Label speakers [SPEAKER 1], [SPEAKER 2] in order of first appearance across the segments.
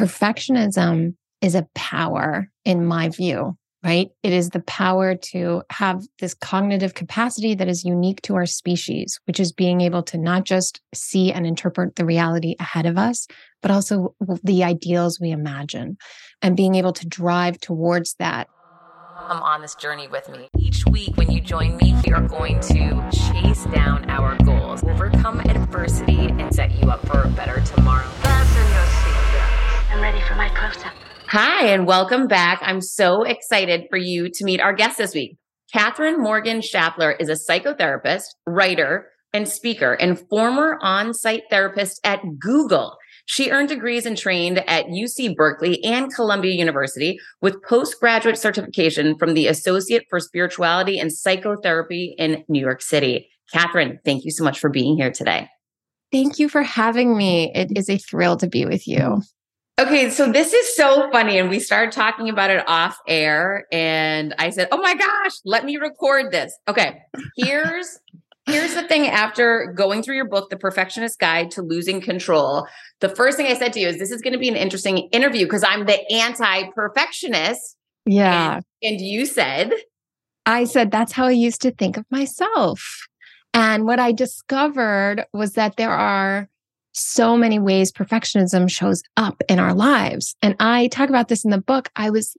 [SPEAKER 1] perfectionism is a power in my view, right? It is the power to have this cognitive capacity that is unique to our species, which is being able to not just see and interpret the reality ahead of us, but also the ideals we imagine and being able to drive towards that
[SPEAKER 2] come on this journey with me. Each week, when you join me, we are going to chase down our goals, overcome adversity, and set you up for a better tomorrow.
[SPEAKER 3] Fasten your seatbelts. I'm ready for my close up.
[SPEAKER 2] Hi, and welcome back. I'm so excited for you to meet our guest this week. Katherine Morgan Schafler is a psychotherapist, writer, and speaker, and former on site therapist at Google. She earned degrees and trained at UC Berkeley and Columbia University with postgraduate certification from the Associate for Spirituality and Psychotherapy in New York City. Katherine, thank you so much for being here today.
[SPEAKER 1] Thank you for having me. It is a thrill to be with you.
[SPEAKER 2] Okay, so this is so funny. And we started talking about it off air. And I said, Oh my gosh, let me record this. Okay, here's here's the thing after going through your book, The Perfectionist Guide to Losing Control, the first thing I said to you is this is going to be an interesting interview because I'm the anti perfectionist.
[SPEAKER 1] Yeah.
[SPEAKER 2] And, and you said,
[SPEAKER 1] I said, that's how I used to think of myself. And what I discovered was that there are so many ways perfectionism shows up in our lives. And I talk about this in the book. I was,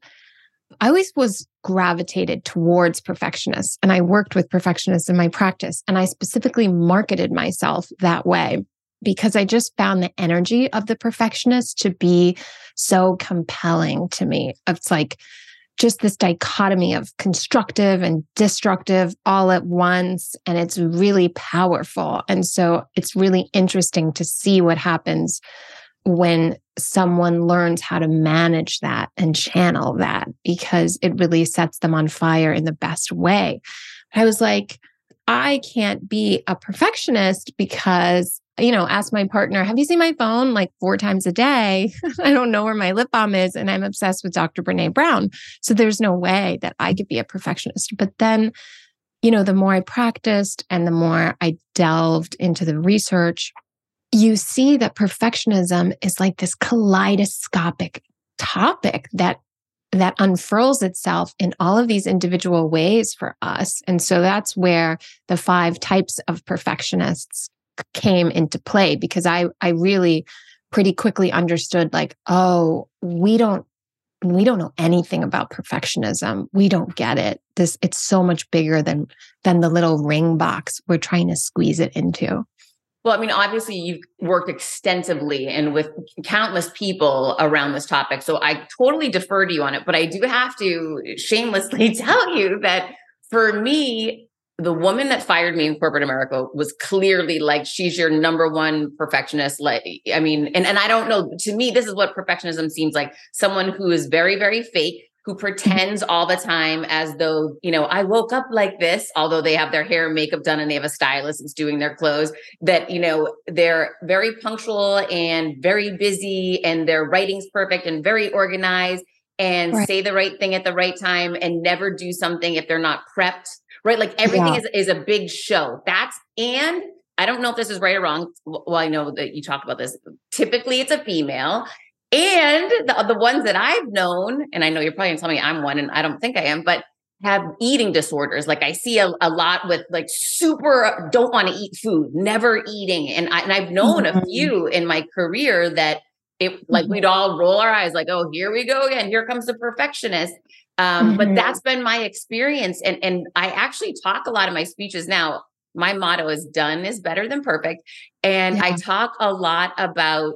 [SPEAKER 1] I always was gravitated towards perfectionists and I worked with perfectionists in my practice. And I specifically marketed myself that way because I just found the energy of the perfectionist to be so compelling to me. It's like just this dichotomy of constructive and destructive all at once. And it's really powerful. And so it's really interesting to see what happens when someone learns how to manage that and channel that because it really sets them on fire in the best way. I was like, I can't be a perfectionist because, you know, ask my partner, have you seen my phone like four times a day? I don't know where my lip balm is. And I'm obsessed with Dr. Brene Brown. So there's no way that I could be a perfectionist. But then, you know, the more I practiced and the more I delved into the research, you see that perfectionism is like this kaleidoscopic topic that that unfurls itself in all of these individual ways for us. And so that's where the five types of perfectionists came into play because I I really pretty quickly understood like, oh, we don't we don't know anything about perfectionism. We don't get it. This it's so much bigger than than the little ring box we're trying to squeeze it into.
[SPEAKER 2] Well, I mean, obviously, you've worked extensively and with countless people around this topic. So I totally defer to you on it. But I do have to shamelessly tell you that for me, the woman that fired me in corporate America was clearly like, she's your number one perfectionist. Like, I mean, and, and I don't know, to me, this is what perfectionism seems like someone who is very, very fake, who pretends all the time as though, you know, I woke up like this, although they have their hair and makeup done and they have a stylist that's doing their clothes, that, you know, they're very punctual and very busy and their writing's perfect and very organized and right. say the right thing at the right time and never do something if they're not prepped, right? Like everything yeah. is, is a big show. That's, and I don't know if this is right or wrong. Well, I know that you talk about this. Typically, it's a female. And the, the ones that I've known, and I know you're probably gonna tell me I'm one, and I don't think I am, but have eating disorders. Like I see a, a lot with like super don't want to eat food, never eating. And I and I've known mm-hmm. a few in my career that it like mm-hmm. we'd all roll our eyes, like, oh, here we go again. Here comes the perfectionist. Um, mm-hmm. but that's been my experience. And and I actually talk a lot of my speeches now. My motto is done is better than perfect. And yeah. I talk a lot about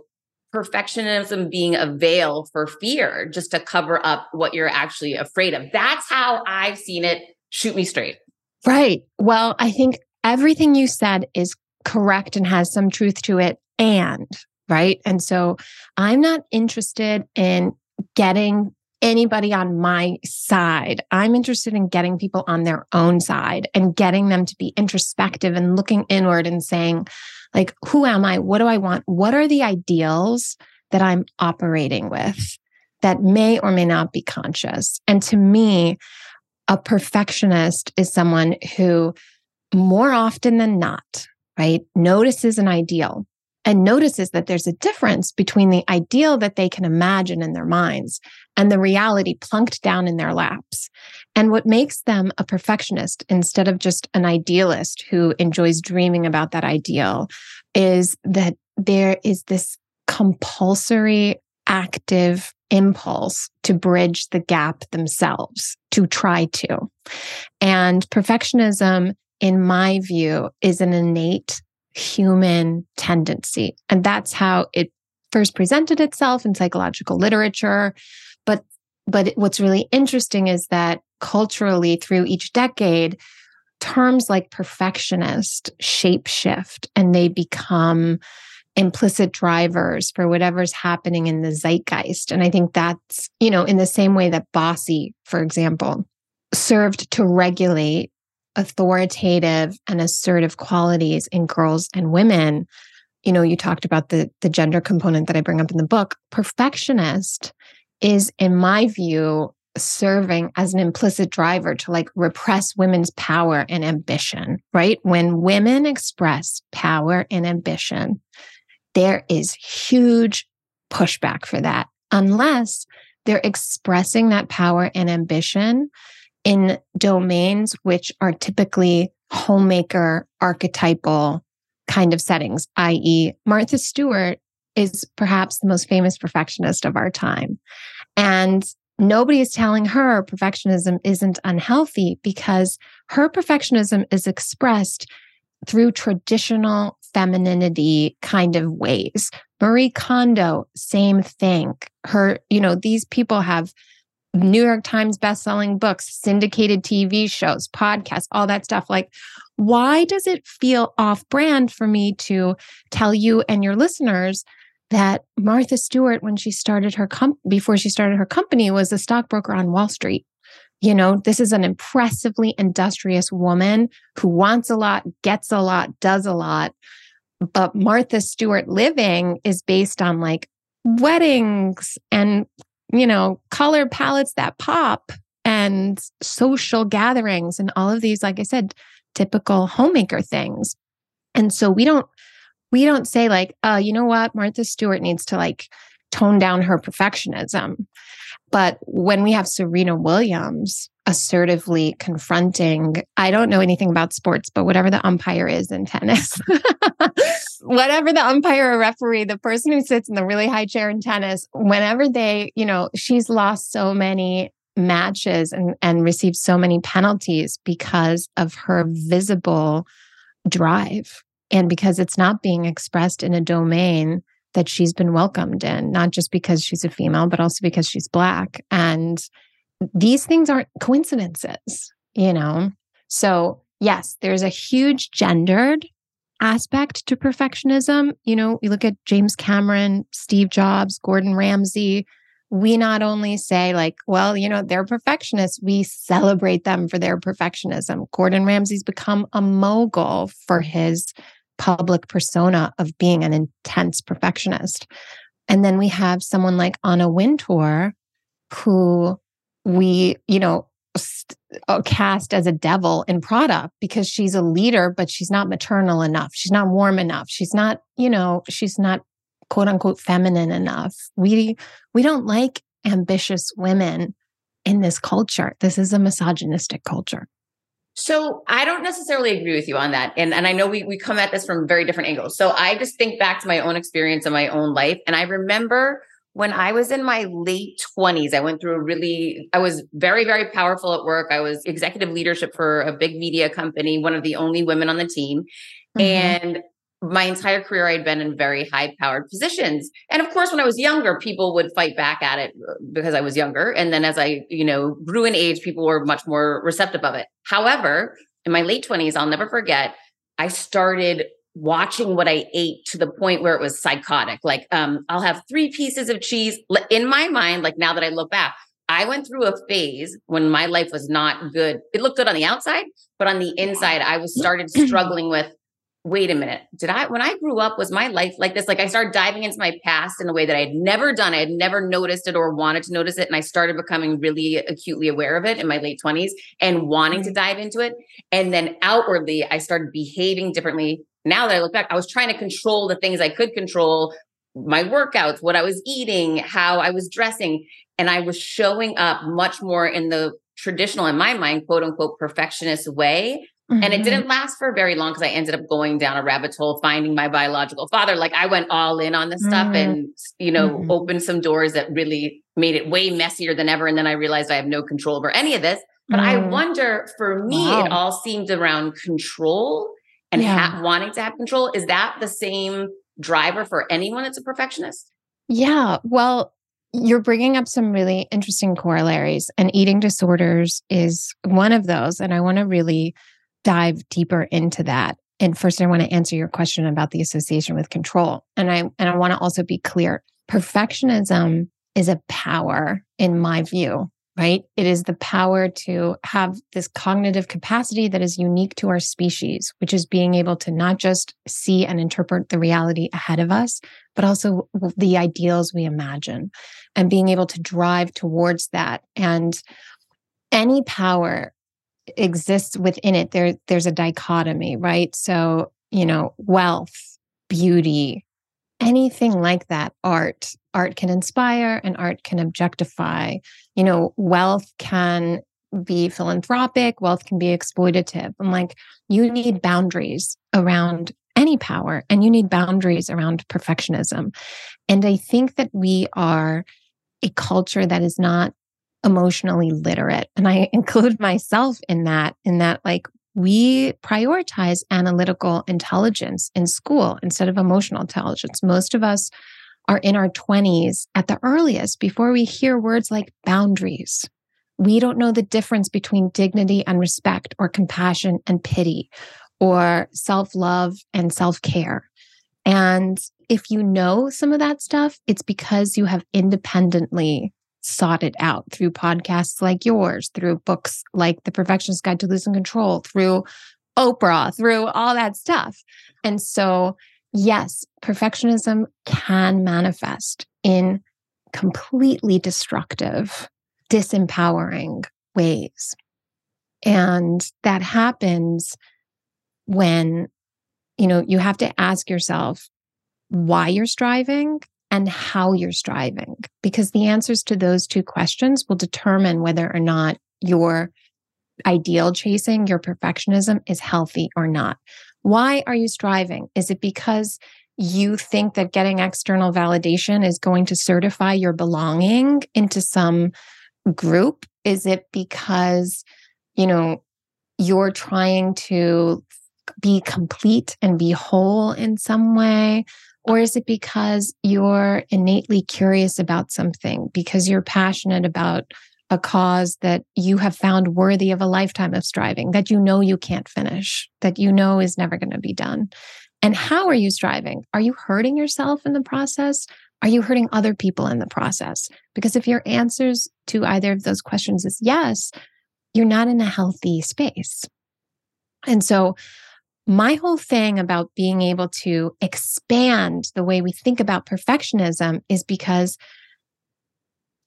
[SPEAKER 2] perfectionism being a veil for fear just to cover up what you're actually afraid of. That's how I've seen it. Shoot me straight.
[SPEAKER 1] Right. Well, I think everything you said is correct and has some truth to it. And, right. And so I'm not interested in getting anybody on my side. I'm interested in getting people on their own side and getting them to be introspective and looking inward and saying, like, who am I? What do I want? What are the ideals that I'm operating with that may or may not be conscious? And to me, a perfectionist is someone who more often than not, right, notices an ideal and notices that there's a difference between the ideal that they can imagine in their minds and the reality plunked down in their laps. And what makes them a perfectionist instead of just an idealist who enjoys dreaming about that ideal is that there is this compulsory active impulse to bridge the gap themselves, to try to. And perfectionism, in my view, is an innate human tendency. And that's how it first presented itself in psychological literature. But what's really interesting is that culturally through each decade, terms like perfectionist shapeshift and they become implicit drivers for whatever's happening in the zeitgeist. And I think that's, you know, in the same way that bossy, for example, served to regulate authoritative and assertive qualities in girls and women. You know, you talked about the the gender component that I bring up in the book. Perfectionist is, in my view, serving as an implicit driver to like repress women's power and ambition, right? When women express power and ambition, there is huge pushback for that unless they're expressing that power and ambition in domains which are typically homemaker archetypal kind of settings, i.e., Martha Stewart is perhaps the most famous perfectionist of our time. And nobody is telling her perfectionism isn't unhealthy because her perfectionism is expressed through traditional femininity kind of ways. Marie Kondo, same thing. Her, you know, these people have New York Times best-selling books, syndicated TV shows, podcasts, all that stuff. Like, why does it feel off-brand for me to tell you and your listeners that Martha Stewart, when she started her comp before she started her company, was a stockbroker on Wall Street? You know, this is an impressively industrious woman who wants a lot, gets a lot, does a lot, but Martha Stewart living is based on like weddings and, you know, color palettes that pop and social gatherings and all of these, like I said, typical homemaker things. And so we don't, we don't say like, uh, you know what, Martha Stewart needs to like tone down her perfectionism. But when we have Serena Williams assertively confronting, I don't know anything about sports, but whatever the umpire is in tennis, whatever the umpire or referee, the person who sits in the really high chair in tennis, whenever they, you know, she's lost so many matches and, and received so many penalties because of her visible drive and because it's not being expressed in a domain that she's been welcomed in, not just because she's a female, but also because she's Black. And these things aren't coincidences, you know? So, yes, there's a huge gendered aspect to perfectionism. You know, you look at James Cameron, Steve Jobs, Gordon Ramsay. We not only say, like, well, you know, they're perfectionists, we celebrate them for their perfectionism. Gordon Ramsay's become a mogul for his public persona of being an intense perfectionist. And then we have someone like Anna Wintour, who we, you know, uh, cast as a devil in Prada because she's a leader, but she's not maternal enough. She's not warm enough. She's not, you know, she's not quote unquote feminine enough. We we don't like ambitious women in this culture. This is a misogynistic culture.
[SPEAKER 2] So I don't necessarily agree with you on that. And, and I know we, we come at this from very different angles. So I just think back to my own experience in my own life. And I remember when I was in my late 20s, I went through a really, I was very, very powerful at work. I was executive leadership for a big media company, one of the only women on the team. Mm-hmm. And my entire career I'd been in very high powered positions. And of course, when I was younger, people would fight back at it uh, because I was younger. And then as I, you know, grew in age, people were much more receptive of it. However, in my late 20s, I'll never forget, I started watching what I ate to the point where it was psychotic. Like, um, I'll have three pieces of cheese in my mind. Like now that I look back, I went through a phase when my life was not good. It looked good on the outside, but on the inside, I was started struggling with wait a minute, did I, when I grew up, was my life like this? Like I started diving into my past in a way that I had never done. I had never noticed it or wanted to notice it. And I started becoming really acutely aware of it in my late 20s and wanting to mm-hmm. dive into it. And then outwardly, I started behaving differently now that I look back, I was trying to control the things I could control my workouts, what I was eating, how I was dressing. And I was showing up much more in the traditional, in my mind, quote unquote, perfectionist way. Mm-hmm. And it mm-hmm. didn't last for very long because I ended up going down a rabbit hole, finding my biological father. Like I went all in on this mm-hmm. stuff and, you know, mm-hmm. opened some doors that really made it way messier than ever. And then I realized I have no control over any of this. But I mm. wonder for me, wow. it all seemed around control and yeah. ha- wanting to have control. Is that the same driver for anyone that's a perfectionist?
[SPEAKER 1] Yeah. Well, you're bringing up some really interesting corollaries, and eating disorders is one of those. And I want to really dive deeper into that. And first, I want to answer your question about the association with control. And I and I want to also be clear: perfectionism is a power, in my view, right? It is the power to have this cognitive capacity that is unique to our species, which is being able to not just see and interpret the reality ahead of us, but also the ideals we imagine and being able to drive towards that. And any power exists within it. There, there's a dichotomy, right? So, you know, wealth, beauty, anything like that, art, art can inspire and art can objectify. You know, wealth can be philanthropic, wealth can be exploitative. i'm like, you need boundaries around any power and you need boundaries around perfectionism. And I think that we are a culture that is not emotionally literate. And I include myself in that, in that, like, we prioritize analytical intelligence in school instead of emotional intelligence. Most of us are in our 20s at the earliest before we hear words like boundaries. We don't know the difference between dignity and respect, or compassion and pity, or self love and self care. And if you know some of that stuff, it's because you have independently sought it out through podcasts like yours, through books like The Perfectionist Guide to Losing Control, through Oprah, through all that stuff. And so, yes, perfectionism can manifest in completely destructive, disempowering ways. And that happens when, you know, you have to ask yourself why you're striving and how you're striving, because the answers to those two questions will determine whether or not your ideal chasing, your perfectionism is healthy or not. Why are you striving? Is it because you think that getting external validation is going to certify your belonging into some group? Is it because, you know, you're trying to be complete and be whole in some way? Or is it because you're innately curious about something, because you're passionate about a cause that you have found worthy of a lifetime of striving, that you know you can't finish, that you know is never going to be done? And how are you striving? Are you hurting yourself in the process? Are you hurting other people in the process? Because if your answers to either of those questions is yes, you're not in a healthy space. And so my whole thing about being able to expand the way we think about perfectionism is because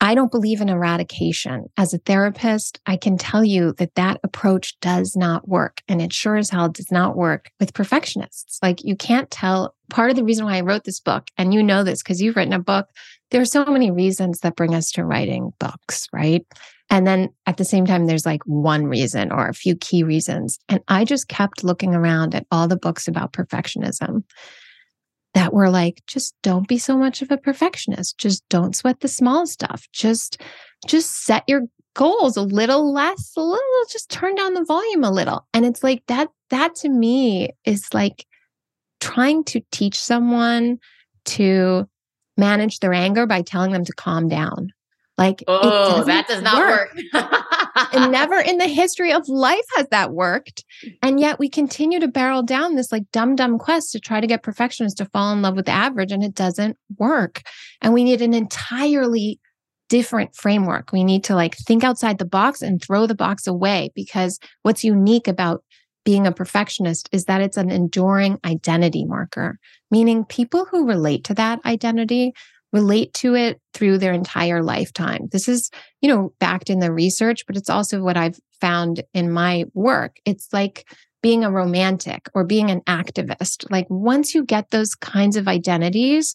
[SPEAKER 1] I don't believe in eradication. As a therapist, I can tell you that that approach does not work. And it sure as hell does not work with perfectionists. Like you can't tell part of the reason why I wrote this book, and you know this because you've written a book, there are so many reasons that bring us to writing books, right? And then at the same time, there's like one reason or a few key reasons. And I just kept looking around at all the books about perfectionism that were like, just don't be so much of a perfectionist. Just don't sweat the small stuff. Just, just set your goals a little less, a little, just turn down the volume a little. And it's like that, that to me is like trying to teach someone to manage their anger by telling them to calm down. Like,
[SPEAKER 2] oh, that does not work.
[SPEAKER 1] work. and never in the history of life has that worked. And yet we continue to barrel down this like dumb, dumb quest to try to get perfectionists to fall in love with the average, and it doesn't work. And we need an entirely different framework. We need to like think outside the box and throw the box away because what's unique about being a perfectionist is that it's an enduring identity marker, meaning people who relate to that identity relate to it through their entire lifetime. This is, you know, backed in the research, but it's also what I've found in my work. It's like being a romantic or being an activist. Like once you get those kinds of identities,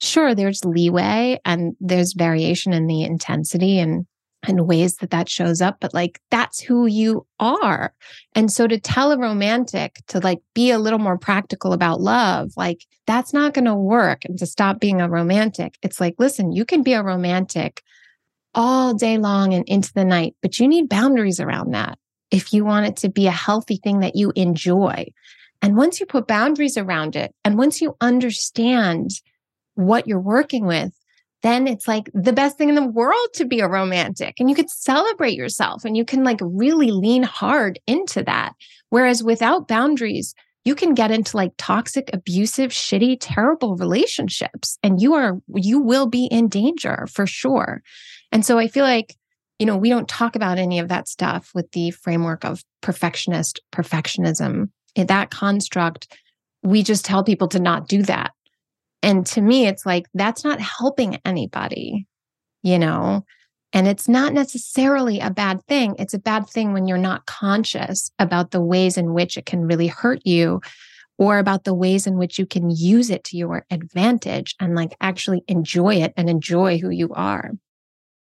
[SPEAKER 1] sure, there's leeway and there's variation in the intensity and and ways that that shows up but like that's who you are. And so to tell a romantic to like be a little more practical about love like that's not going to work and to stop being a romantic it's like listen you can be a romantic all day long and into the night but you need boundaries around that if you want it to be a healthy thing that you enjoy. And once you put boundaries around it and once you understand what you're working with, then it's like the best thing in the world to be a romantic and you could celebrate yourself and you can like really lean hard into that. Whereas without boundaries, you can get into like toxic, abusive, shitty, terrible relationships and you are, you will be in danger for sure. And so I feel like, you know, we don't talk about any of that stuff with the framework of perfectionist perfectionism. In that construct, we just tell people to not do that and to me, it's like, that's not helping anybody, you know? And it's not necessarily a bad thing. It's a bad thing when you're not conscious about the ways in which it can really hurt you or about the ways in which you can use it to your advantage and like actually enjoy it and enjoy who you are.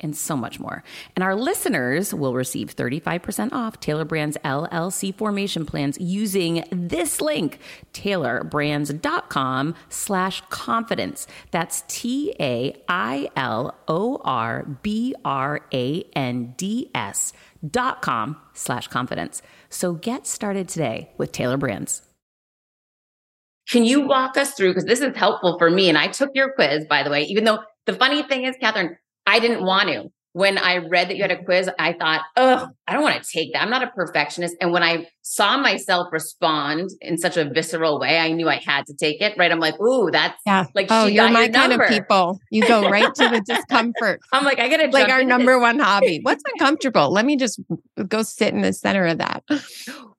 [SPEAKER 4] and so much more. And our listeners will receive 35% off Tailor Brands LLC formation plans using this link, tailorbrands.com slash confidence. That's T-A-I-L-O-R-B-R-A-N-D-S dot com slash confidence. So get started today with Tailor Brands.
[SPEAKER 2] Can you walk us through, because this is helpful for me, and I took your quiz, by the way, even though the funny thing is, Katherine, I didn't want to. when I read that you had a mm-hmm. quiz, I thought, oh, I don't want to take that. I'm not a perfectionist. And when I saw myself respond in such a visceral way, I knew I had to take it. Right. I'm like, ooh, that's
[SPEAKER 1] yeah.
[SPEAKER 2] like,
[SPEAKER 1] oh, you're my kind of people. You go right to the discomfort.
[SPEAKER 2] I'm like, I got to
[SPEAKER 1] like our number this. one hobby. What's uncomfortable? Let me just go sit in the center of that.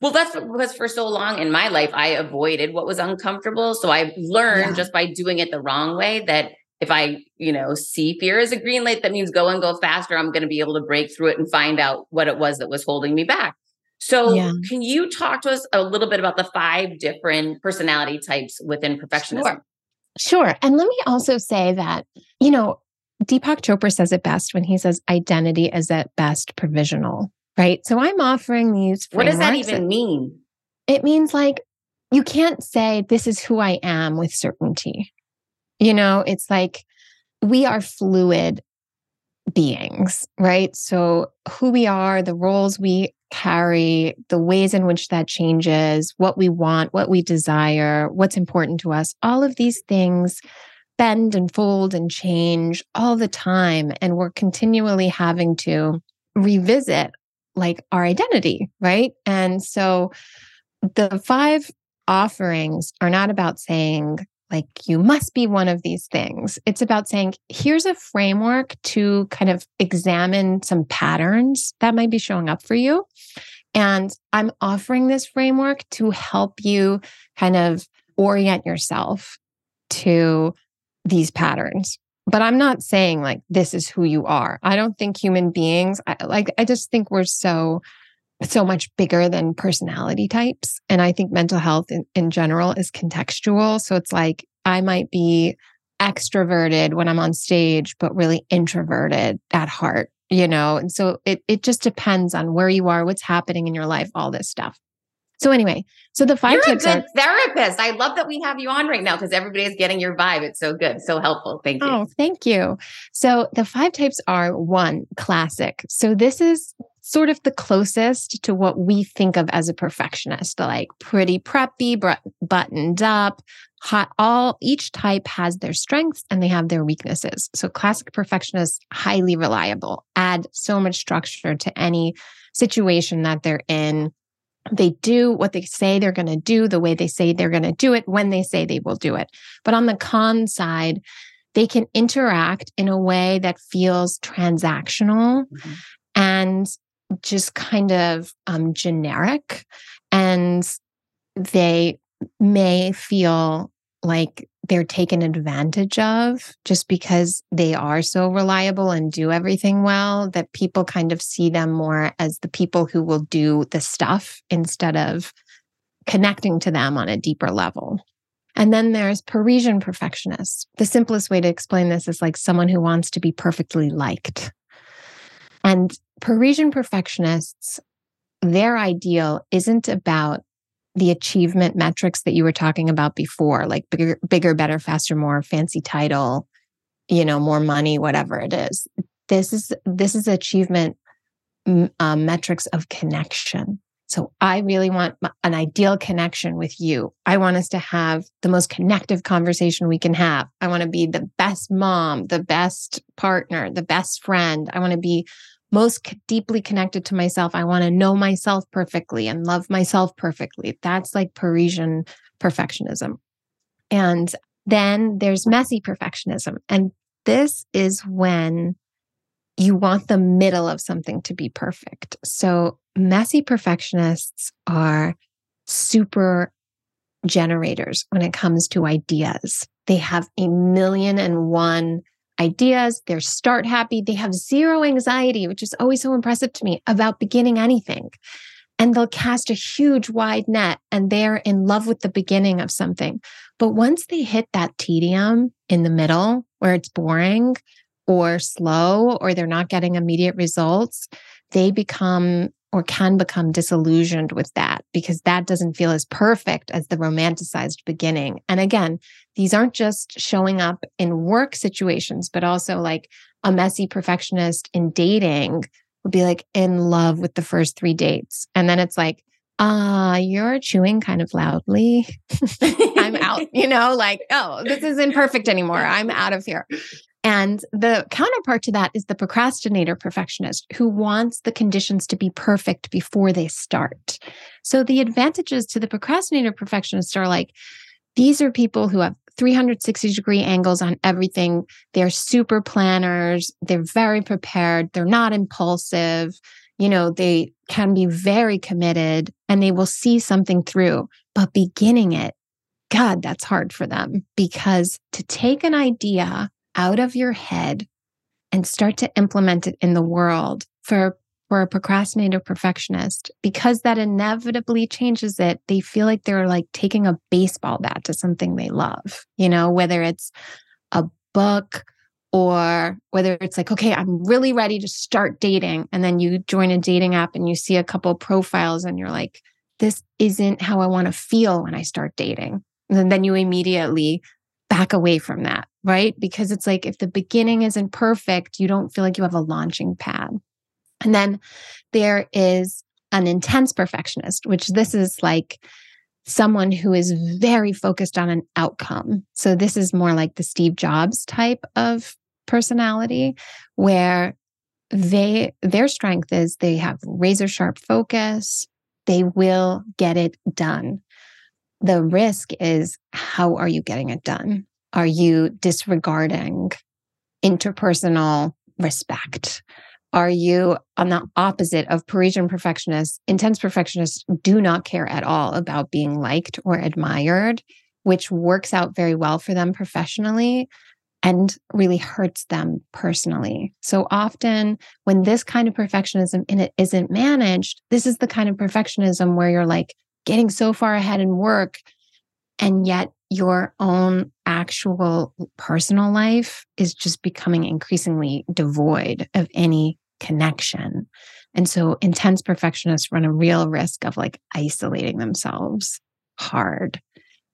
[SPEAKER 2] Well, that's because for so long in my life, I avoided what was uncomfortable. So I learned yeah. just by doing it the wrong way that if I, you know, see fear as a green light, that means go and go faster. I'm going to be able to break through it and find out what it was that was holding me back. So, yeah. can you talk to us a little bit about the five different personality types within perfectionism?
[SPEAKER 1] Sure. Sure. And let me also say that, you know, Deepak Chopra says it best when he says identity is at best provisional, right? So I'm offering these.
[SPEAKER 2] What does that even mean?
[SPEAKER 1] It means like you can't say, this is who I am with certainty. You know, it's like we are fluid beings, right? So, who we are, the roles we carry, the ways in which that changes, what we want, what we desire, what's important to us, all of these things bend and fold and change all the time. And we're continually having to revisit like our identity, right? And so, the five offerings are not about saying, like you must be one of these things. It's about saying, here's a framework to kind of examine some patterns that might be showing up for you. And I'm offering this framework to help you kind of orient yourself to these patterns. But I'm not saying like this is who you are. I don't think human beings, I, like, I just think we're so so much bigger than personality types. And I think mental health in, in general is contextual. So it's like I might be extroverted when I'm on stage, but really introverted at heart, you know? And so it, it just depends on where you are, what's happening in your life, all this stuff. So anyway, so the 5
[SPEAKER 2] You're
[SPEAKER 1] tips
[SPEAKER 2] a good
[SPEAKER 1] are,
[SPEAKER 2] therapist. I love that we have you on right now because everybody is getting your vibe. It's so good, so helpful. Thank you.
[SPEAKER 1] Oh, thank you. So the five types are one classic. So this is sort of the closest to what we think of as a perfectionist, like pretty preppy, buttoned up, hot. All each type has their strengths and they have their weaknesses. So classic perfectionists, highly reliable, add so much structure to any situation that they're in. They do what they say they're going to do, the way they say they're going to do it, when they say they will do it. But on the con side, they can interact in a way that feels transactional mm-hmm. and just kind of um, generic and they may feel like they're taken advantage of just because they are so reliable and do everything well that people kind of see them more as the people who will do the stuff instead of connecting to them on a deeper level. And then there's Parisian perfectionists. The simplest way to explain this is like someone who wants to be perfectly liked. And Parisian perfectionists, their ideal isn't about the achievement metrics that you were talking about before, like bigger, bigger, better, faster, more, fancy title, you know, more money, whatever it is. This is this is achievement uh, metrics of connection. So I really want an ideal connection with you. I want us to have the most connective conversation we can have. I want to be the best mom, the best partner, the best friend. I want to be most deeply connected to myself. I want to know myself perfectly and love myself perfectly. That's like Parisian perfectionism. And then there's messy perfectionism. And this is when you want the middle of something to be perfect. So messy perfectionists are super generators when it comes to ideas. They have a million and one ideas. They're start happy. They have zero anxiety, which is always so impressive to me about beginning anything. And they'll cast a huge wide net and they're in love with the beginning of something. But once they hit that tedium in the middle where it's boring or slow or they're not getting immediate results, they become or can become disillusioned with that because that doesn't feel as perfect as the romanticized beginning. And again, these aren't just showing up in work situations, but also like a messy perfectionist in dating would be like in love with the first three dates. And then it's like, ah, uh, you're chewing kind of loudly. I'm out, you know, like, oh, this isn't perfect anymore. I'm out of here. And the counterpart to that is the procrastinator perfectionist who wants the conditions to be perfect before they start. So the advantages to the procrastinator perfectionist are like these are people who have 360 degree angles on everything. They're super planners. They're very prepared. They're not impulsive. You know, they can be very committed and they will see something through. But beginning it, God, that's hard for them because to take an idea out of your head and start to implement it in the world for for a procrastinator perfectionist. Because that inevitably changes it they feel like they're like taking a baseball bat to something they love you know whether it's a book or whether it's like okay i'm really ready to start dating and then you join a dating app and you see a couple profiles and you're like this isn't how i want to feel when i start dating. And then you immediately back away from that right? Because it's like if the beginning isn't perfect, you don't feel like you have a launching pad. And then there is an intense perfectionist, which this is like someone who is very focused on an outcome. So this is more like the Steve Jobs type of personality where they their strength is they have razor sharp focus, they will get it done. The risk is how are you getting it done? Are you disregarding interpersonal respect? Are you on the opposite of Parisian perfectionists? Intense perfectionists do not care at all about being liked or admired, which works out very well for them professionally and really hurts them personally. So often, when this kind of perfectionism in it isn't managed, this is the kind of perfectionism where you're like getting so far ahead in work, and yet your own actual personal life is just becoming increasingly devoid of any connection. And so intense perfectionists run a real risk of like isolating themselves hard.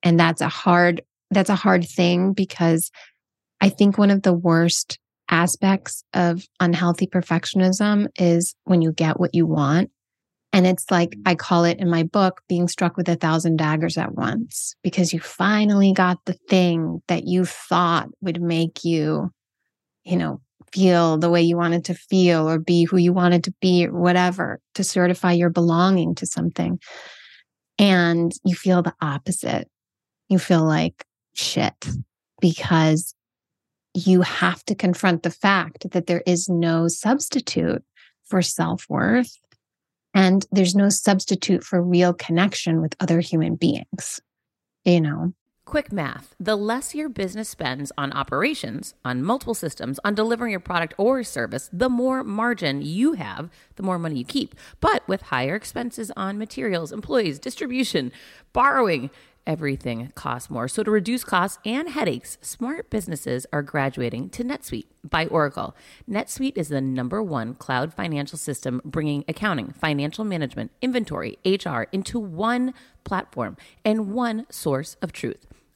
[SPEAKER 1] And that's a hard that's a hard thing because I think one of the worst aspects of unhealthy perfectionism is when you get what you want and it's like, mm. I call it in my book, being struck with a thousand daggers at once, because you finally got the thing that you thought would make you, you know, feel the way you wanted to feel or be who you wanted to be or whatever to certify your belonging to something. And you feel the opposite. You feel like shit because you have to confront the fact that there is no substitute for self worth and there's no substitute for real connection with other human beings, you know?
[SPEAKER 4] Quick math the less your business spends on operations, on multiple systems, on delivering your product or service, the more margin you have, the more money you keep. But with higher expenses on materials, employees, distribution, borrowing, everything costs more. So, to reduce costs and headaches, smart businesses are graduating to NetSuite by Oracle. NetSuite is the number one cloud financial system bringing accounting, financial management, inventory, HR into one platform and one source of truth.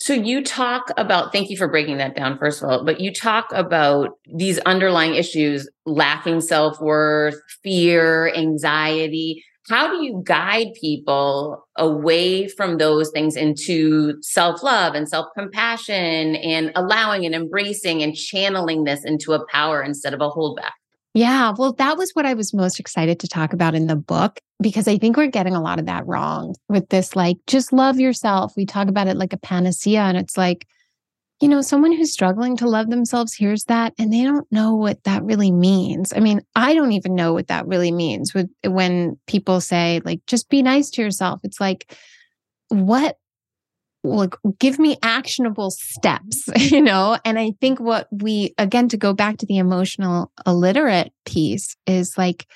[SPEAKER 2] So you talk about, thank you for breaking that down, first of all, but you talk about these underlying issues, lacking self worth, fear, anxiety. How do you guide people away from those things into self love and self compassion and allowing and embracing and channeling this into a power instead of a holdback?
[SPEAKER 1] Yeah, well, that was what I was most excited to talk about in the book because I think we're getting a lot of that wrong with this like, just love yourself. We talk about it like a panacea, and it's like, you know, someone who's struggling to love themselves hears that and they don't know what that really means. I mean, I don't even know what that really means with, when people say, like, just be nice to yourself. It's like, what like give me actionable steps you know? And i think what we again to go back to the emotional illiterate piece is like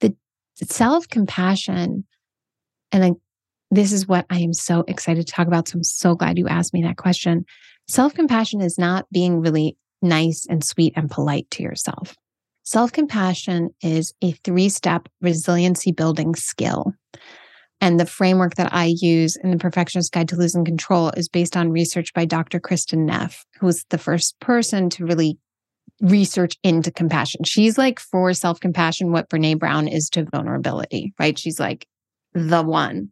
[SPEAKER 1] the self compassion and like this is what i am so excited to talk about so i'm so glad you asked me that question. Self compassion is not being really nice and sweet and polite to yourself. Self compassion is a three step resiliency building skill and the framework that I use in the Perfectionist Guide to Losing Control is based on research by Dr. Kristin Neff, who was the first person to really research into compassion. She's like for self compassion what Brene Brown is to vulnerability, right? She's like the one.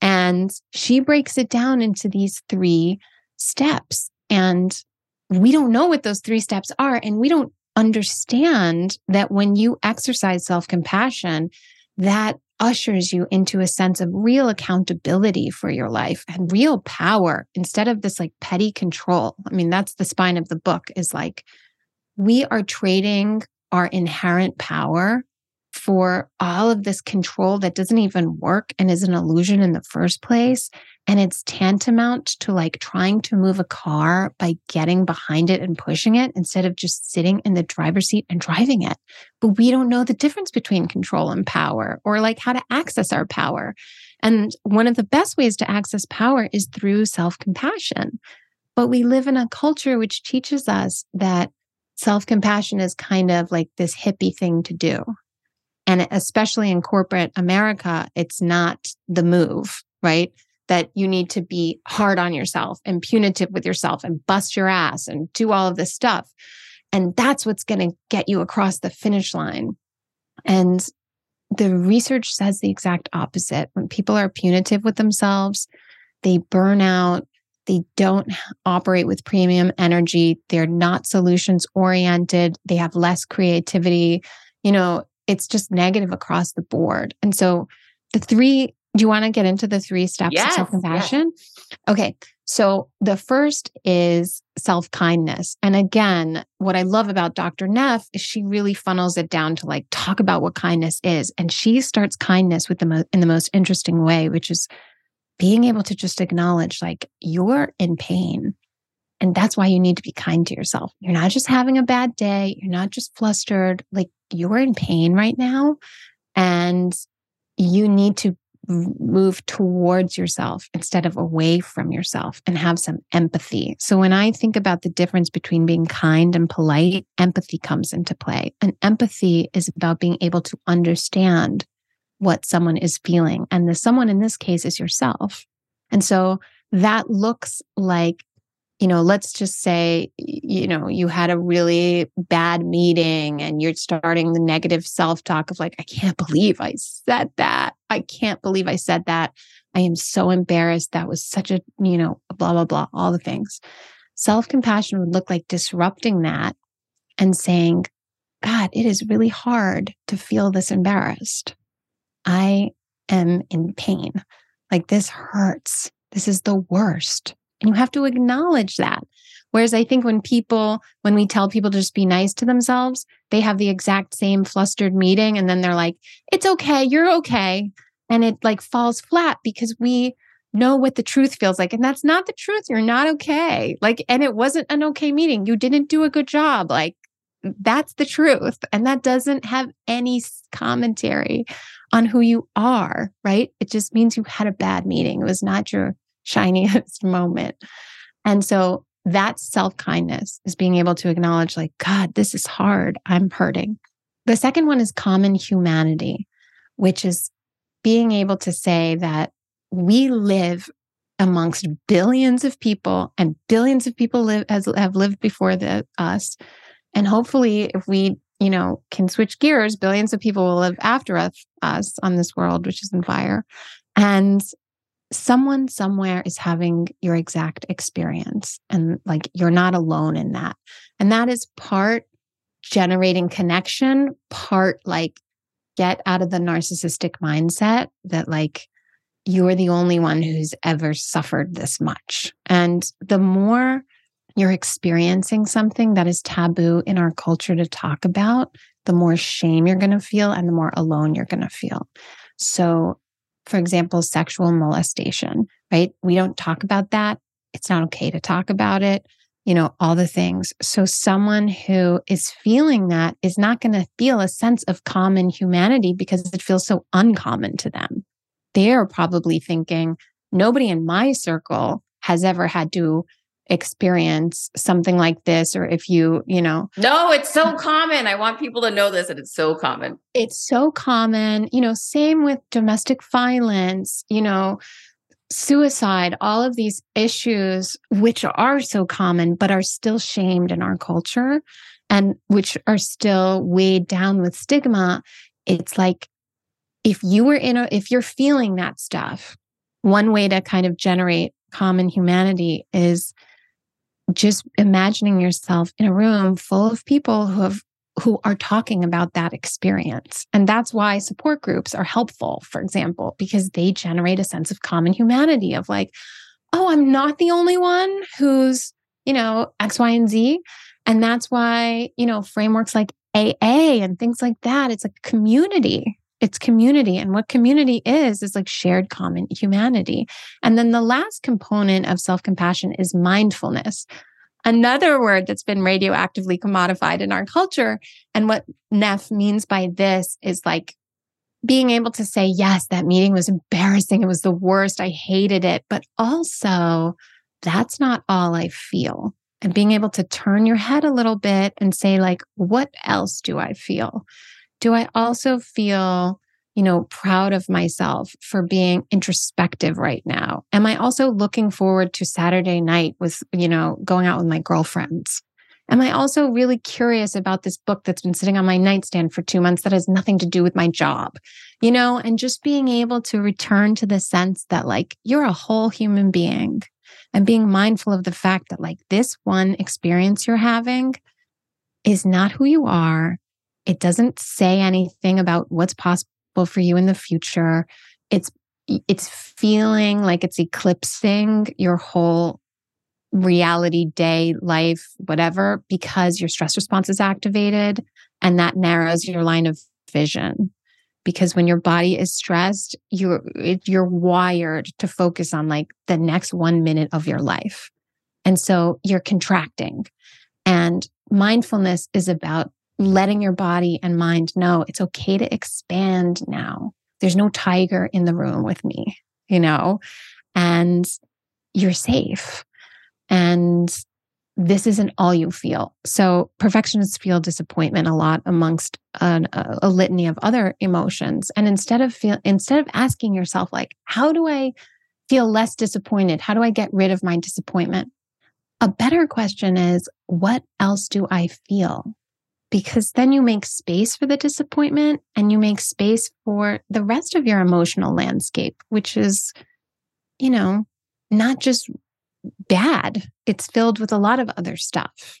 [SPEAKER 1] And she breaks it down into these three steps. And we don't know what those three steps are. And we don't understand that when you exercise self compassion, that ushers you into a sense of real accountability for your life and real power instead of this like petty control. I mean, that's the spine of the book is like we are trading our inherent power for all of this control that doesn't even work and is an illusion in the first place. And it's tantamount to like trying to move a car by getting behind it and pushing it instead of just sitting in the driver's seat and driving it. But we don't know the difference between control and power or like how to access our power. And one of the best ways to access power is through self compassion. But we live in a culture which teaches us that self compassion is kind of like this hippie thing to do. And especially in corporate America, it's not the move, right? That you need to be hard on yourself and punitive with yourself and bust your ass and do all of this stuff. And that's what's going to get you across the finish line. And the research says the exact opposite. When people are punitive with themselves, they burn out, they don't operate with premium energy, they're not solutions oriented, they have less creativity. You know, it's just negative across the board. And so the three, do you want to get into the three steps
[SPEAKER 2] yes,
[SPEAKER 1] of self compassion? Yes. Okay. So the first is self kindness. And again, what I love about Dr. Neff is she really funnels it down to like talk about what kindness is. And she starts kindness with the mo- in the most interesting way, which is being able to just acknowledge like you're in pain and that's why you need to be kind to yourself. You're not just having a bad day. You're not just flustered. Like you're in pain right now. And you need to move towards yourself instead of away from yourself and have some empathy. So when I think about the difference between being kind and polite, empathy comes into play. And empathy is about being able to understand what someone is feeling. And the someone in this case is yourself. And so that looks like you know, let's just say, you know, you had a really bad meeting and you're starting the negative self talk of like, I can't believe I said that. I can't believe I said that. I am so embarrassed. That was such a, you know, blah, blah, blah, all the things. Self compassion would look like disrupting that and saying, God, it is really hard to feel this embarrassed. I am in pain. Like this hurts. This is the worst. And you have to acknowledge that. Whereas I think when people, when we tell people to just be nice to themselves, they have the exact same flustered meeting. And then they're like, it's okay, you're okay. And it like falls flat because we know what the truth feels like. And that's not the truth. You're not okay. Like, and it wasn't an okay meeting. You didn't do a good job. Like, that's the truth. And that doesn't have any commentary on who you are, right? It just means you had a bad meeting. It was not your shiniest moment. And so that's self kindness is being able to acknowledge, like, God, this is hard. I'm hurting. The second one is common humanity, which is being able to say that we live amongst billions of people and billions of people live have lived before the, us and hopefully if we you know can switch gears billions of people will live after us, us on this world which is in fire and someone somewhere is having your exact experience and like you're not alone in that and that is part generating connection part like get out of the narcissistic mindset that like you're the only one who's ever suffered this much. And the more you're experiencing something that is taboo in our culture to talk about, the more shame you're going to feel and the more alone you're going to feel. So, for example, sexual molestation, right? We don't talk about that. It's not okay to talk about it, you know, all the things. So, someone who is feeling that is not going to feel a sense of common humanity because it feels so uncommon to them they're probably thinking, nobody in my circle has ever had to experience something like this or if you you know
[SPEAKER 2] no it's so common. I want people to know this and it's so common.
[SPEAKER 1] It's so common. You know same with domestic violence you know suicide all of these issues which are so common but are still shamed in our culture and which are still weighed down with stigma. It's like if you were in a, if you're feeling that stuff, one way to kind of generate common humanity is just imagining yourself in a room full of people who have who are talking about that experience. And that's why support groups are helpful, for example, because they generate a sense of common humanity of like, oh, I'm not the only one who's, you know, X, Y, and Z. And that's why, you know, frameworks like AA and things like that, it's a community it's community. And what community is, is like shared common humanity. And then the last component of self compassion is mindfulness. Another word that's been radioactively commodified in our culture. And what Neff means by this is like being able to say, yes, that meeting was embarrassing. It was the worst. I hated it. But also, that's not all I feel. And being able to turn your head a little bit and say, like, what else do I feel? Do I also feel, you know, proud of myself for being introspective right now? Am I also looking forward to Saturday night with, you know, going out with my girlfriends? Am I also really curious about this book that's been sitting on my nightstand for two months that has nothing to do with my job? You know, and just being able to return to the sense that, like, you're a whole human being and being mindful of the fact that, like, this one experience you're having is not who you are. It doesn't say anything about what's possible for you in the future. It's it's feeling like it's eclipsing your whole reality day life whatever because your stress response is activated and that narrows your line of vision. Because when your body is stressed you're you're wired to focus on like the next 1 minute of your life. And so you're contracting. And mindfulness is about letting your body and mind know it's okay to expand now. There's no tiger in the room with me, you know, and you're safe. And this isn't all you feel. So perfectionists feel disappointment a lot amongst an, a, a litany of other emotions. And instead of feel instead of asking yourself like, how do I feel less disappointed? How do I get rid of my disappointment? A better question is, what else do I feel? Because then you make space for the disappointment and you make space for the rest of your emotional landscape, which is, you know, not just bad, it's filled with a lot of other stuff.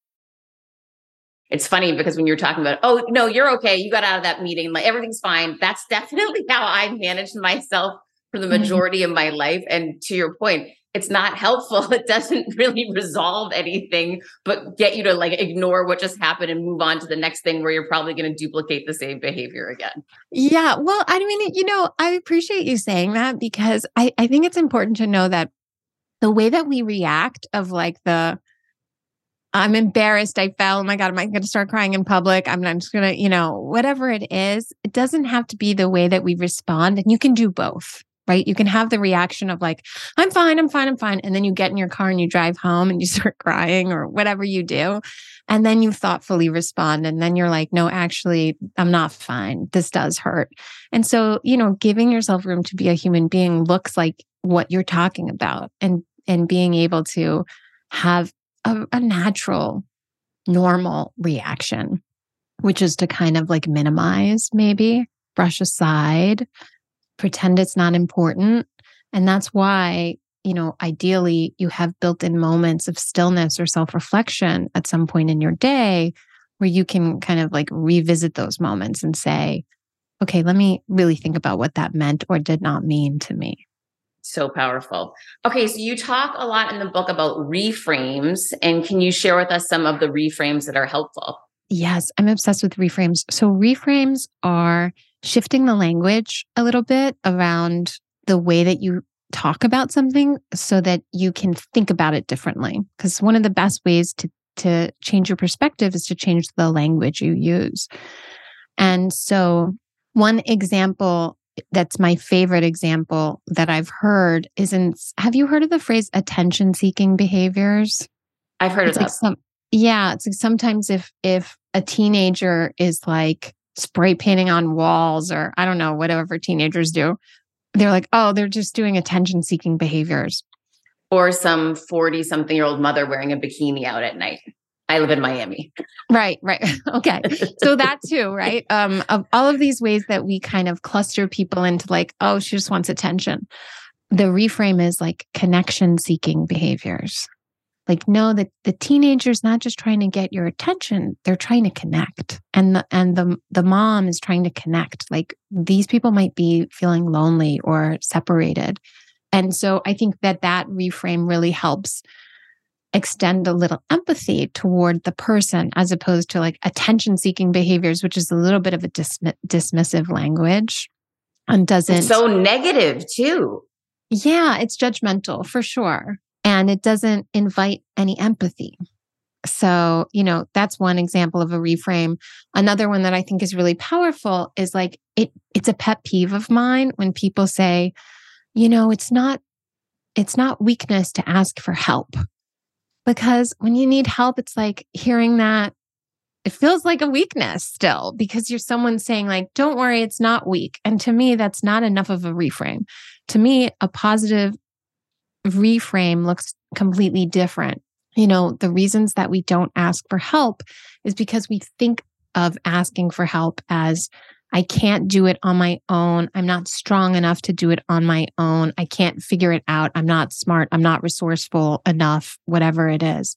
[SPEAKER 2] It's funny because when you're talking about, oh, no, you're okay. You got out of that meeting. Like everything's fine. That's definitely how I managed myself for the
[SPEAKER 1] Mm-hmm.
[SPEAKER 2] majority of my life. And to your point, it's not helpful. It doesn't really resolve anything, but get you to like ignore what just happened and move on to the next thing where you're probably going to duplicate the same behavior again.
[SPEAKER 1] Yeah. Well, I mean, you know, I appreciate you saying that because I, I think it's important to know that the way that we react of like the I'm embarrassed, I fell. Oh my God, am I going to start crying in public? I'm, I'm just going to, you know, whatever it is, it doesn't have to be the way that we respond. And you can do both, right? You can have the reaction of like, I'm fine, I'm fine, I'm fine. And then you get in your car and you drive home and you start crying or whatever you do. And then you thoughtfully respond. And then you're like, no, actually, I'm not fine. This does hurt. And so, you know, giving yourself room to be a human being looks like what you're talking about and and being able to have a, a natural, normal reaction, which is to kind of like minimize, maybe brush aside, pretend it's not important. And that's why, you know, ideally you have built in moments of stillness or self reflection at some point in your day where you can kind of like revisit those moments and say, okay, let me really think about what that meant or did not mean to me.
[SPEAKER 2] So powerful. Okay, so you talk a lot in the book about reframes, and can you share with us some of the reframes that are helpful?
[SPEAKER 1] Yes, I'm obsessed with reframes. So, reframes are shifting the language a little bit around the way that you talk about something so that you can think about it differently. Because one of the best ways to, to change your perspective is to change the language you use. And so, one example that's my favorite example that I've heard is in have you heard of the phrase attention seeking behaviors?
[SPEAKER 2] I've heard
[SPEAKER 1] it's
[SPEAKER 2] of
[SPEAKER 1] like
[SPEAKER 2] that.
[SPEAKER 1] some yeah it's like sometimes if if a teenager is like spray painting on walls or i don't know whatever teenagers do they're like oh they're just doing attention seeking behaviors
[SPEAKER 2] or some 40 something year old mother wearing a bikini out at night. I live in Miami.
[SPEAKER 1] right right. Okay. So that too right? Um of all of these ways that we kind of cluster people into like oh she just wants attention. The reframe is like connection seeking behaviors. Like no the, the teenager's not just trying to get your attention they're trying to connect. And the and the the mom is trying to connect. Like these people might be feeling lonely or separated. And so i think that that reframe really helps extend a little empathy toward the person as opposed to like attention seeking behaviors which is a little bit of a dismi- dismissive language and doesn't
[SPEAKER 2] It's so negative too.
[SPEAKER 1] yeah, it's judgmental for sure. And it doesn't invite any empathy. So, you know, that's one example of a reframe. Another one that I think is really powerful is like it it's a pet peeve of mine when people say, you know, it's not it's not weakness to ask for help. Because when you need help, it's like hearing that it feels like a weakness still because you're someone saying like don't worry it's not weak. And to me that's not enough of a reframe. To me a positive reframe looks completely different. You know the reasons that we don't ask for help is because we think of asking for help as I can't do it on my own. I'm not strong enough to do it on my own. I can't figure it out. I'm not smart. I'm not resourceful enough, whatever it is.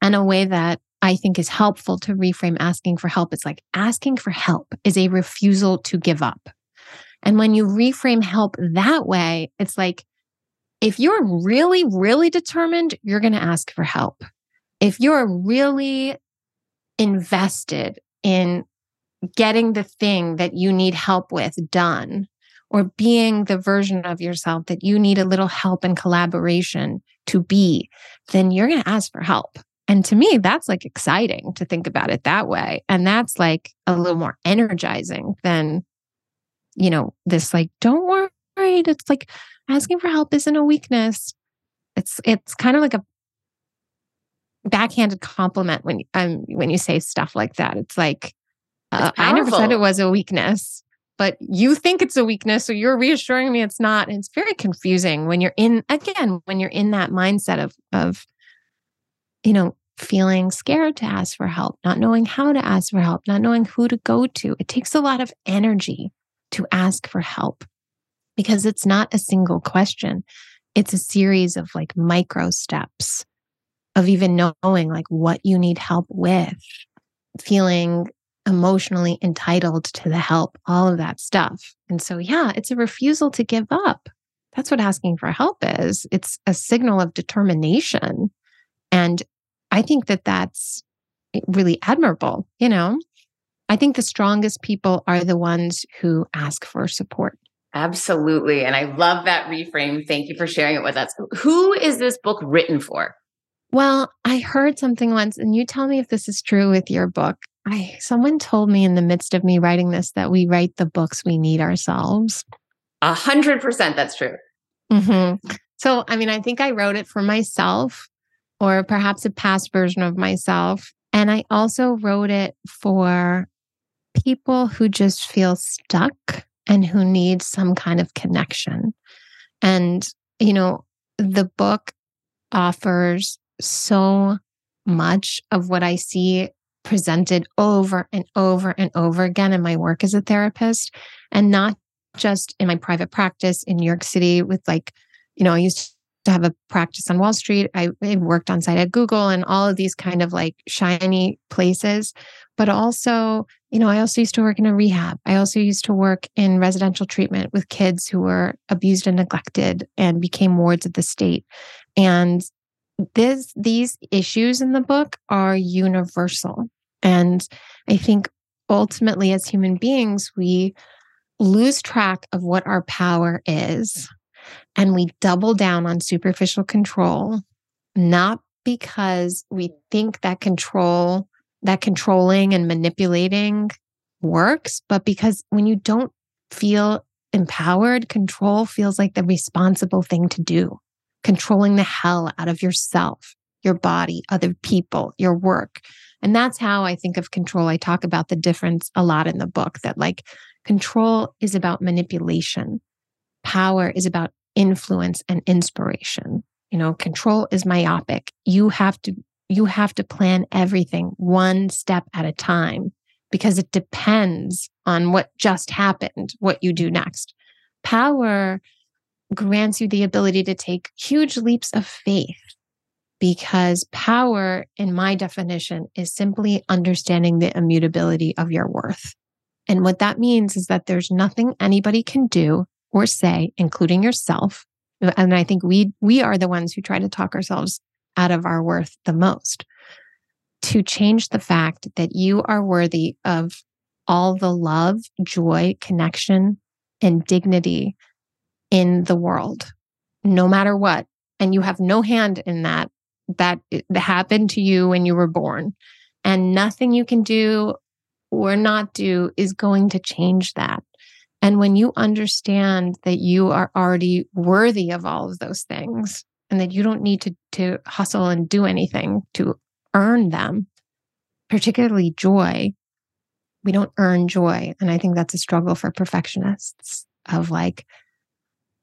[SPEAKER 1] And a way that I think is helpful to reframe asking for help is like asking for help is a refusal to give up. And when you reframe help that way, it's like if you're really, really determined, you're going to ask for help. If you're really invested in getting the thing that you need help with done, or being the version of yourself that you need a little help and collaboration to be, then you're going to ask for help. And to me, that's like exciting to think about it that way. And that's like a little more energizing than, you know, this like, don't worry. It's like asking for help isn't a weakness. It's it's kind of like a backhanded compliment when um when you say stuff like that. It's like uh, I never said it was a weakness, but you think it's a weakness, so you're reassuring me it's not. And it's very confusing when you're in again when you're in that mindset of of you know feeling scared to ask for help, not knowing how to ask for help, not knowing who to go to. It takes a lot of energy to ask for help because it's not a single question. It's a series of like micro steps of even knowing like what you need help with, feeling emotionally entitled to the help, all of that stuff. And so, yeah, it's a refusal to give up. That's what asking for help is. It's a signal of determination. And I think that that's eh, really admirable. You know, I think the strongest people are the ones who ask for support.
[SPEAKER 2] Absolutely. And I love that reframe. Thank you for sharing it with us. Who is this book written for?
[SPEAKER 1] Well, I heard something once, and you tell me if this is true with your book. I someone told me in the midst of me writing this that we write the books we need ourselves.
[SPEAKER 2] A hundred percent, that's true.
[SPEAKER 1] Mm-hmm. So, I mean, I think I wrote it for myself, or perhaps a past version of myself, and I also wrote it for people who just feel stuck and who need some kind of connection. And you know, the book offers so much of what I see presented over and over and over again in my work as a therapist and not just in my private practice in New York City with like, you know, I used to have a practice on Wall Street. I, I worked on site at Google and all of these kind of like shiny places. But also, you know, I also used to work in a rehab. I also used to work in residential treatment with kids who were abused and neglected and became wards of the state. And this these issues in the book are universal and i think ultimately as human beings we lose track of what our power is and we double down on superficial control not because we think that control that controlling and manipulating works but because when you don't feel empowered control feels like the responsible thing to do controlling the hell out of yourself, your body, other people, your work. And that's how I think of control. I talk about the difference a lot in the book that like control is about manipulation, power is about influence and inspiration. You know, control is myopic. You have to you have to plan everything one step at a time because it depends on what just happened, what you do next. Power grants you the ability to take huge leaps of faith because power, in my definition, is simply understanding the immutability of your worth. And what that means is that there's nothing anybody can do or say, including yourself. And I think we we are the ones who try to talk ourselves out of our worth the most to change the fact that you are worthy of all the love, joy, connection, and dignity in the world, no matter what. And you have no hand in that. That, happened to you when you were born. And nothing you can do or not do is going to change that. And when you understand that you are already worthy of all of those things and that you don't need to, to hustle and do anything to earn them, particularly joy, we don't earn joy. And I think that's a struggle for perfectionists of like,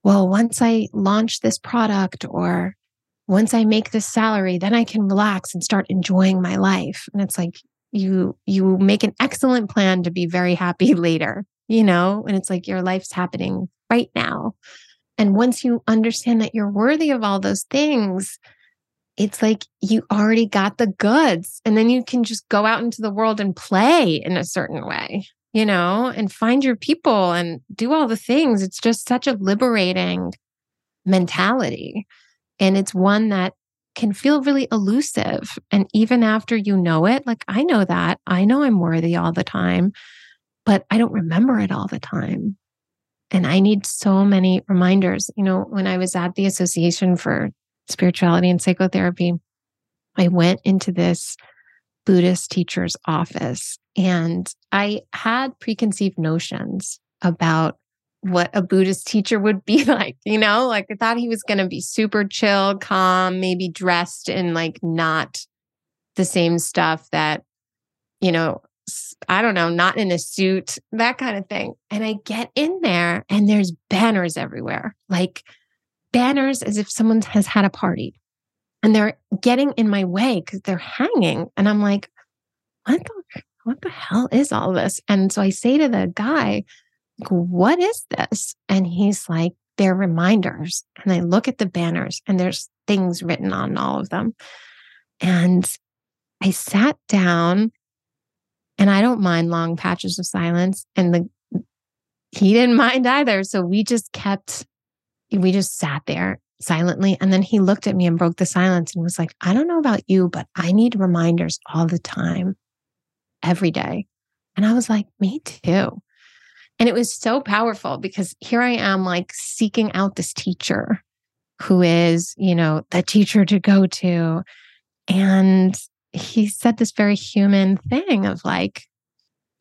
[SPEAKER 1] well, once I launch this product or once I make this salary, then I can relax and start enjoying my life. And it's like you you make an excellent plan to be very happy later, you know? And it's like your life's happening right now. And once you understand that you're worthy of all those things, it's like you already got the goods. And then you can just go out into the world and play in a certain way you know, and find your people and do all the things. It's just such a liberating mentality. And it's one that can feel really elusive. And even after you know it, like I know that, I know I'm worthy all the time, but I don't remember it all the time. And I need so many reminders. You know, when I was at the Association for Spirituality and Psychotherapy, I went into this Buddhist teacher's office and I had preconceived notions about what a Buddhist teacher would be like, you know, like I thought he was going to be super chill, calm, maybe dressed in like not the same stuff that, you know, I don't know, not in a suit, that kind of thing. And I get in there and there's banners everywhere, like banners as if someone has had a party and they're getting in my way because they're hanging. And I'm like, what the, what the hell is all this? And so I say to the guy, what is this? And he's like, they're reminders. And I look at the banners and there's things written on all of them. And I sat down and I don't mind long patches of silence. And the he didn't mind either. So we just kept, we just sat there silently. And then he looked at me and broke the silence and was like, I don't know about you, but I need reminders all the time, every day. And I was like, me too. And it was so powerful because here I am, like seeking out this teacher who is, you know, the teacher to go to. And he said this very human thing of like,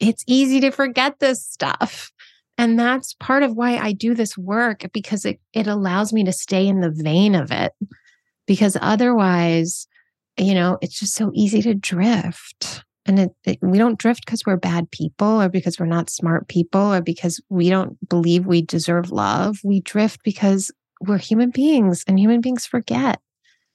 [SPEAKER 1] it's easy to forget this stuff. And that's part of why I do this work because it, it allows me to stay in the vein of it. Because otherwise, you know, it's just so easy to drift. And it, it, we don't drift because we're bad people or because we're not smart people or because we don't believe we deserve love. We drift because we're human beings and human beings forget.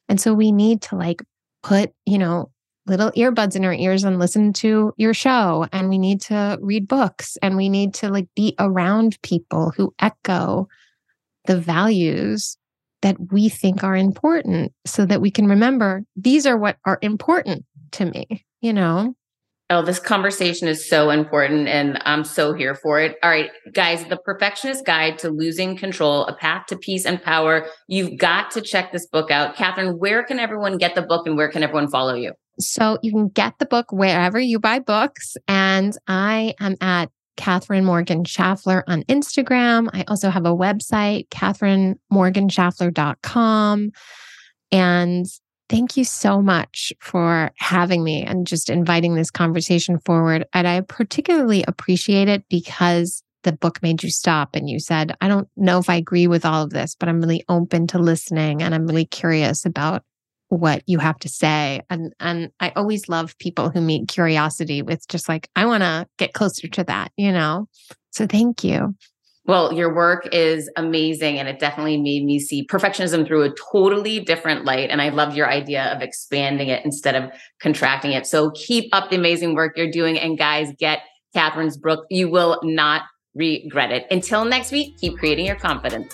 [SPEAKER 1] And so we need to like put, you know, little earbuds in our ears and listen to your show and we need to read books and we need to like be around people who echo the values that we think are important so that we can remember these are what are important to me you know
[SPEAKER 2] Oh, this conversation is so important and I'm so here for it. All right, guys, The Perfectionist Guide to Losing Control, A Path to Peace and Power. You've got to check this book out. Katherine, where can everyone get the book and where can everyone follow you?
[SPEAKER 1] So you can get the book wherever you buy books. And I am at Katherine Morgan Schafler on Instagram. I also have a website, katherinemorganschafler.com. And thank you so much for having me and just inviting this conversation forward. And I particularly appreciate it because the book made you stop and you said, I don't know if I agree with all of this, but I'm really open to listening and I'm really curious about what you have to say and and I always love people who meet curiosity with just like I want to get closer to that, you know. So thank you.
[SPEAKER 2] Well, your work is amazing and it definitely made me see perfectionism through a totally different light and I love your idea of expanding it instead of contracting it. So keep up the amazing work you're doing and guys get Katherine's book. You will not regret it. Until next week, keep creating your confidence.